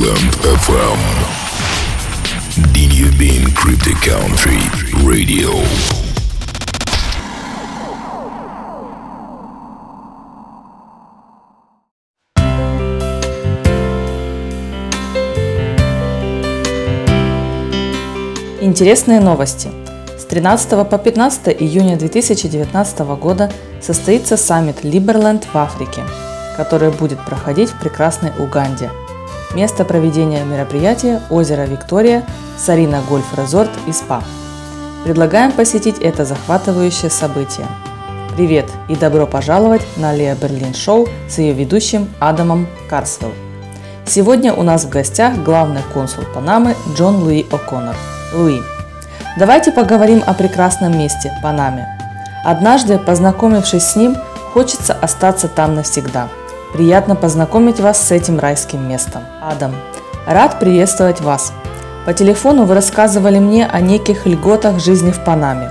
Liberland FM. Dinubin Cryptic Country Radio. Интересные новости. С 13 по 15 июня 2019 года состоится саммит Liberland в Африке, который будет проходить в прекрасной Уганде. Место проведения мероприятия – озеро Виктория, Сарина Гольф Резорт и СПА. Предлагаем посетить это захватывающее событие. Привет и добро пожаловать на Лео Берлин Шоу с ее ведущим Адамом Карсвелл. Сегодня у нас в гостях главный консул Панамы Джон Луи О'Коннор. Луи, давайте поговорим о прекрасном месте Панаме. Однажды, познакомившись с ним, хочется остаться там навсегда – Приятно познакомить вас с этим райским местом. Адам. Рад приветствовать вас. По телефону вы рассказывали мне о неких льготах жизни в Панаме.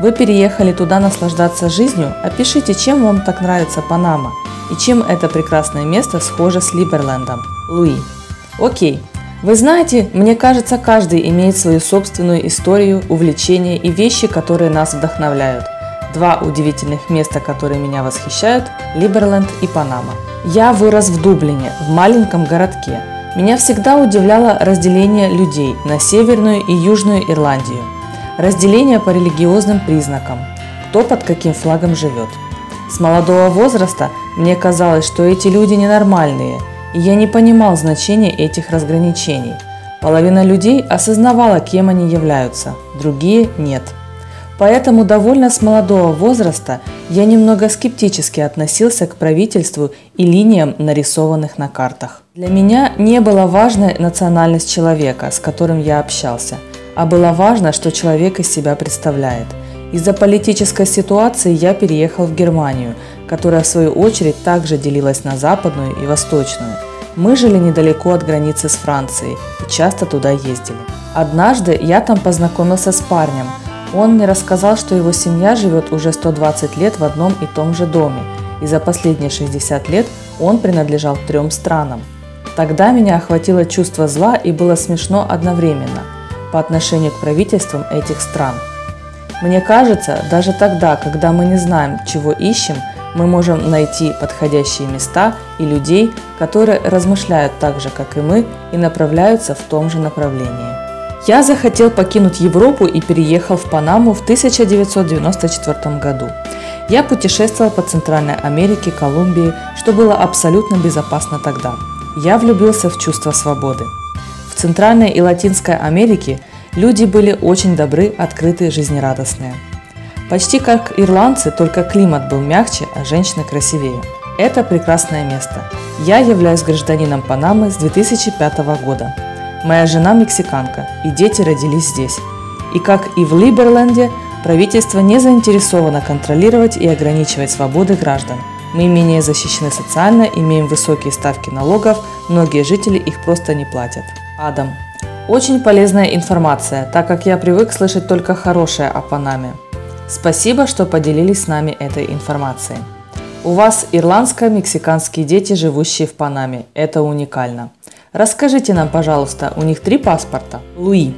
Вы переехали туда наслаждаться жизнью. Опишите, чем вам так нравится Панама и чем это прекрасное место схоже с Либерлендом. Луи. Окей. Вы знаете, мне кажется, каждый имеет свою собственную историю, увлечения и вещи, которые нас вдохновляют. Два удивительных места, которые меня восхищают – Либерленд и Панама – я вырос в Дублине, в маленьком городке. Меня всегда удивляло разделение людей на Северную и Южную Ирландию. Разделение по религиозным признакам, кто под каким флагом живет. С молодого возраста мне казалось, что эти люди ненормальные, и я не понимал значения этих разграничений. Половина людей осознавала, кем они являются, другие – нет – Поэтому довольно с молодого возраста я немного скептически относился к правительству и линиям, нарисованных на картах. Для меня не была важна национальность человека, с которым я общался, а было важно, что человек из себя представляет. Из-за политической ситуации я переехал в Германию, которая в свою очередь также делилась на западную и восточную. Мы жили недалеко от границы с Францией и часто туда ездили. Однажды я там познакомился с парнем – он мне рассказал, что его семья живет уже 120 лет в одном и том же доме, и за последние 60 лет он принадлежал трем странам. Тогда меня охватило чувство зла и было смешно одновременно по отношению к правительствам этих стран. Мне кажется, даже тогда, когда мы не знаем, чего ищем, мы можем найти подходящие места и людей, которые размышляют так же, как и мы, и направляются в том же направлении. Я захотел покинуть Европу и переехал в Панаму в 1994 году. Я путешествовал по Центральной Америке, Колумбии, что было абсолютно безопасно тогда. Я влюбился в чувство свободы. В Центральной и Латинской Америке люди были очень добры, открытые, жизнерадостные. Почти как ирландцы, только климат был мягче, а женщины красивее. Это прекрасное место. Я являюсь гражданином Панамы с 2005 года. Моя жена мексиканка, и дети родились здесь. И как и в Либерленде, правительство не заинтересовано контролировать и ограничивать свободы граждан. Мы менее защищены социально, имеем высокие ставки налогов, многие жители их просто не платят. Адам. Очень полезная информация, так как я привык слышать только хорошее о Панаме. Спасибо, что поделились с нами этой информацией. У вас ирландско-мексиканские дети, живущие в Панаме. Это уникально. Расскажите нам, пожалуйста, у них три паспорта? Луи.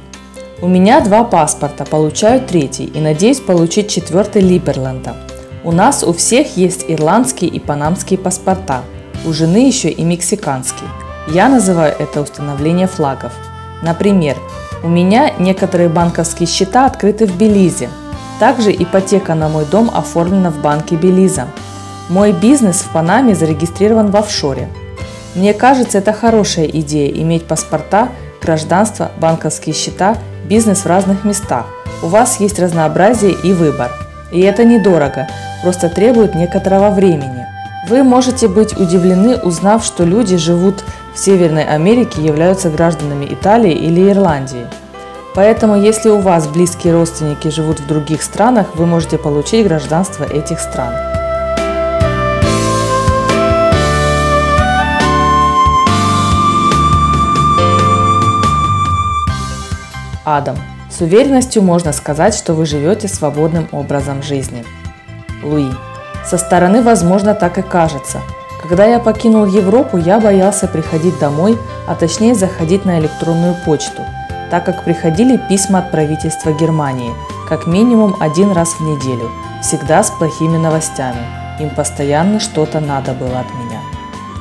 У меня два паспорта, получаю третий и надеюсь получить четвертый Либерленда. У нас у всех есть ирландские и панамские паспорта. У жены еще и мексиканский. Я называю это установление флагов. Например, у меня некоторые банковские счета открыты в Белизе. Также ипотека на мой дом оформлена в банке Белиза. Мой бизнес в Панаме зарегистрирован в офшоре – мне кажется, это хорошая идея иметь паспорта, гражданство, банковские счета, бизнес в разных местах. У вас есть разнообразие и выбор. И это недорого, просто требует некоторого времени. Вы можете быть удивлены, узнав, что люди живут в Северной Америке являются гражданами Италии или Ирландии. Поэтому, если у вас близкие родственники живут в других странах, вы можете получить гражданство этих стран. Адам. С уверенностью можно сказать, что вы живете свободным образом жизни. Луи. Со стороны, возможно, так и кажется. Когда я покинул Европу, я боялся приходить домой, а точнее заходить на электронную почту, так как приходили письма от правительства Германии, как минимум один раз в неделю, всегда с плохими новостями. Им постоянно что-то надо было от меня.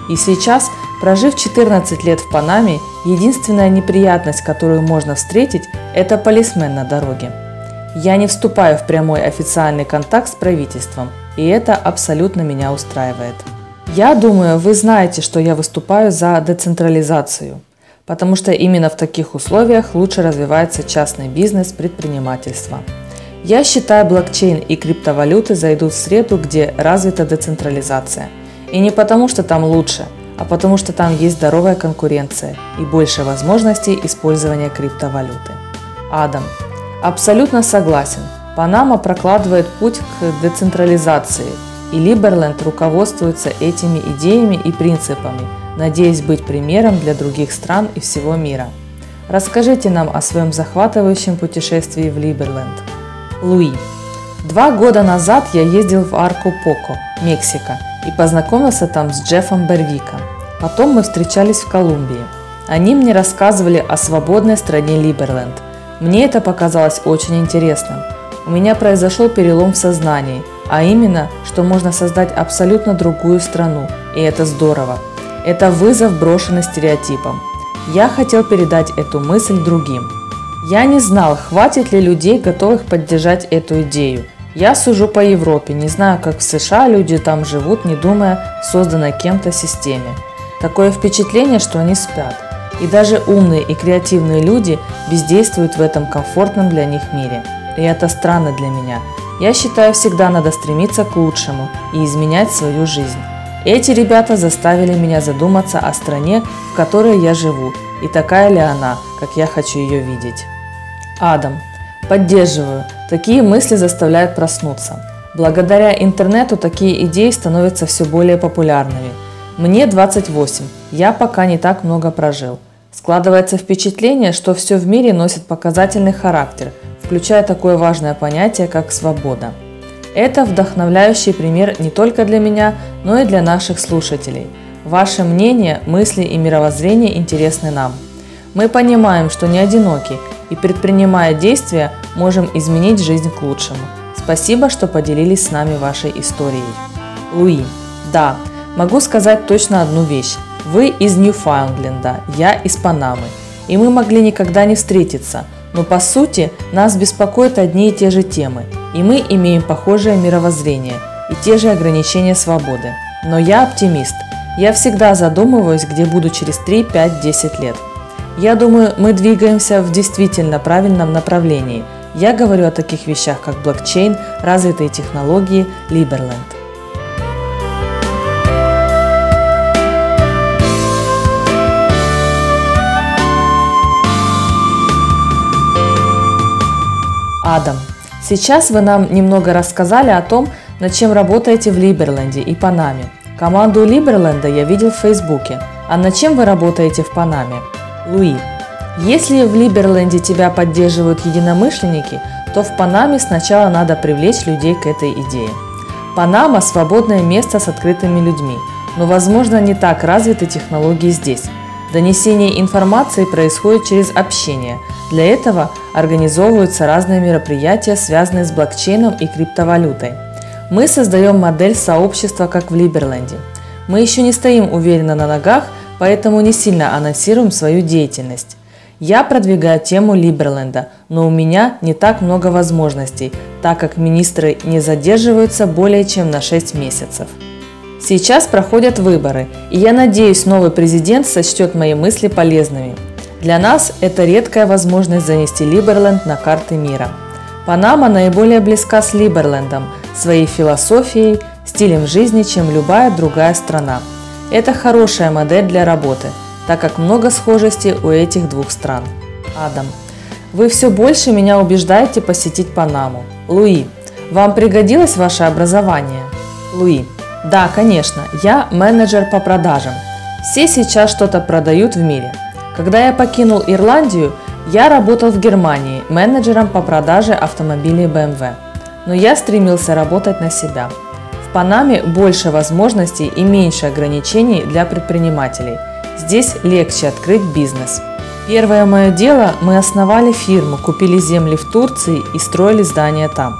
И сейчас, прожив 14 лет в Панаме, единственная неприятность, которую можно встретить, это полисмен на дороге. Я не вступаю в прямой официальный контакт с правительством, и это абсолютно меня устраивает. Я думаю, вы знаете, что я выступаю за децентрализацию, потому что именно в таких условиях лучше развивается частный бизнес, предпринимательство. Я считаю, блокчейн и криптовалюты зайдут в среду, где развита децентрализация. И не потому, что там лучше, а потому что там есть здоровая конкуренция и больше возможностей использования криптовалюты. Адам. Абсолютно согласен. Панама прокладывает путь к децентрализации, и Либерленд руководствуется этими идеями и принципами, надеясь быть примером для других стран и всего мира. Расскажите нам о своем захватывающем путешествии в Либерленд. Луи. Два года назад я ездил в Арку Поко, Мексика, и познакомился там с Джеффом Бервиком. Потом мы встречались в Колумбии. Они мне рассказывали о свободной стране Либерленд – мне это показалось очень интересным. У меня произошел перелом в сознании, а именно, что можно создать абсолютно другую страну, и это здорово. Это вызов, брошенный стереотипом. Я хотел передать эту мысль другим. Я не знал, хватит ли людей, готовых поддержать эту идею. Я сужу по Европе, не знаю, как в США люди там живут, не думая о созданной кем-то системе. Такое впечатление, что они спят. И даже умные и креативные люди бездействуют в этом комфортном для них мире. И это странно для меня. Я считаю, всегда надо стремиться к лучшему и изменять свою жизнь. Эти ребята заставили меня задуматься о стране, в которой я живу, и такая ли она, как я хочу ее видеть. Адам. Поддерживаю. Такие мысли заставляют проснуться. Благодаря интернету такие идеи становятся все более популярными. Мне 28, я пока не так много прожил. Складывается впечатление, что все в мире носит показательный характер, включая такое важное понятие, как свобода. Это вдохновляющий пример не только для меня, но и для наших слушателей. Ваше мнение, мысли и мировоззрение интересны нам. Мы понимаем, что не одиноки, и предпринимая действия, можем изменить жизнь к лучшему. Спасибо, что поделились с нами вашей историей. Луи. Да, могу сказать точно одну вещь. Вы из Ньюфаундленда, я из Панамы. И мы могли никогда не встретиться, но по сути нас беспокоят одни и те же темы, и мы имеем похожее мировоззрение и те же ограничения свободы. Но я оптимист. Я всегда задумываюсь, где буду через 3, 5, 10 лет. Я думаю, мы двигаемся в действительно правильном направлении. Я говорю о таких вещах, как блокчейн, развитые технологии, Либерленд. Адам. Сейчас вы нам немного рассказали о том, над чем работаете в Либерленде и Панаме. Команду Либерленда я видел в Фейсбуке. А над чем вы работаете в Панаме? Луи. Если в Либерленде тебя поддерживают единомышленники, то в Панаме сначала надо привлечь людей к этой идее. Панама – свободное место с открытыми людьми, но, возможно, не так развиты технологии здесь. Донесение информации происходит через общение. Для этого организовываются разные мероприятия, связанные с блокчейном и криптовалютой. Мы создаем модель сообщества, как в Либерленде. Мы еще не стоим уверенно на ногах, поэтому не сильно анонсируем свою деятельность. Я продвигаю тему Либерленда, но у меня не так много возможностей, так как министры не задерживаются более чем на 6 месяцев. Сейчас проходят выборы, и я надеюсь, новый президент сочтет мои мысли полезными. Для нас это редкая возможность занести Либерленд на карты мира. Панама наиболее близка с Либерлендом своей философией, стилем жизни, чем любая другая страна. Это хорошая модель для работы, так как много схожестей у этих двух стран. Адам. Вы все больше меня убеждаете посетить Панаму. Луи. Вам пригодилось ваше образование? Луи. Да, конечно, я менеджер по продажам. Все сейчас что-то продают в мире. Когда я покинул Ирландию, я работал в Германии менеджером по продаже автомобилей BMW. Но я стремился работать на себя. Панаме больше возможностей и меньше ограничений для предпринимателей. Здесь легче открыть бизнес. Первое мое дело – мы основали фирму, купили земли в Турции и строили здания там.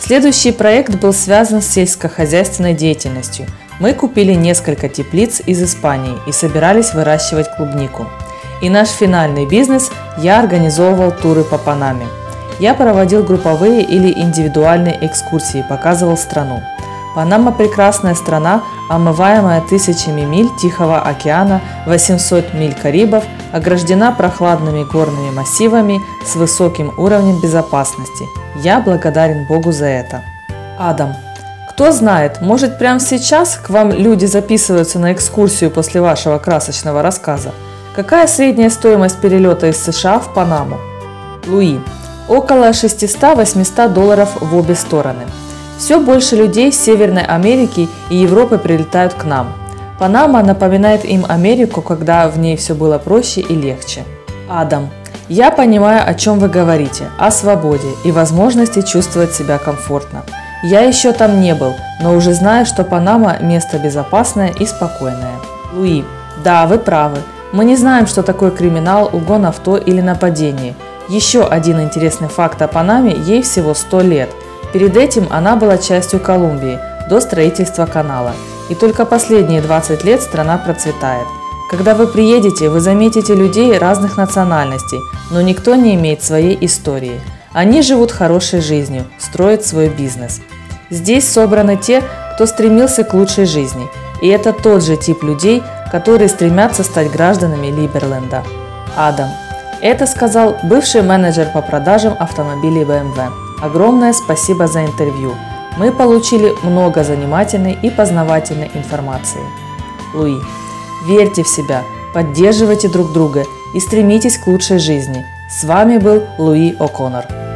Следующий проект был связан с сельскохозяйственной деятельностью. Мы купили несколько теплиц из Испании и собирались выращивать клубнику. И наш финальный бизнес – я организовывал туры по Панаме. Я проводил групповые или индивидуальные экскурсии, показывал страну. Панама – прекрасная страна, омываемая тысячами миль Тихого океана, 800 миль Карибов, ограждена прохладными горными массивами с высоким уровнем безопасности. Я благодарен Богу за это. Адам. Кто знает, может прямо сейчас к вам люди записываются на экскурсию после вашего красочного рассказа. Какая средняя стоимость перелета из США в Панаму? Луи. Около 600-800 долларов в обе стороны. Все больше людей с Северной Америки и Европы прилетают к нам. Панама напоминает им Америку, когда в ней все было проще и легче. Адам. Я понимаю, о чем вы говорите, о свободе и возможности чувствовать себя комфортно. Я еще там не был, но уже знаю, что Панама – место безопасное и спокойное. Луи. Да, вы правы. Мы не знаем, что такое криминал, угон авто или нападение. Еще один интересный факт о Панаме – ей всего 100 лет – Перед этим она была частью Колумбии до строительства канала. И только последние 20 лет страна процветает. Когда вы приедете, вы заметите людей разных национальностей, но никто не имеет своей истории. Они живут хорошей жизнью, строят свой бизнес. Здесь собраны те, кто стремился к лучшей жизни. И это тот же тип людей, которые стремятся стать гражданами Либерленда. Адам. Это сказал бывший менеджер по продажам автомобилей BMW. Огромное спасибо за интервью. Мы получили много занимательной и познавательной информации. Луи. Верьте в себя, поддерживайте друг друга и стремитесь к лучшей жизни. С вами был Луи О'Коннор.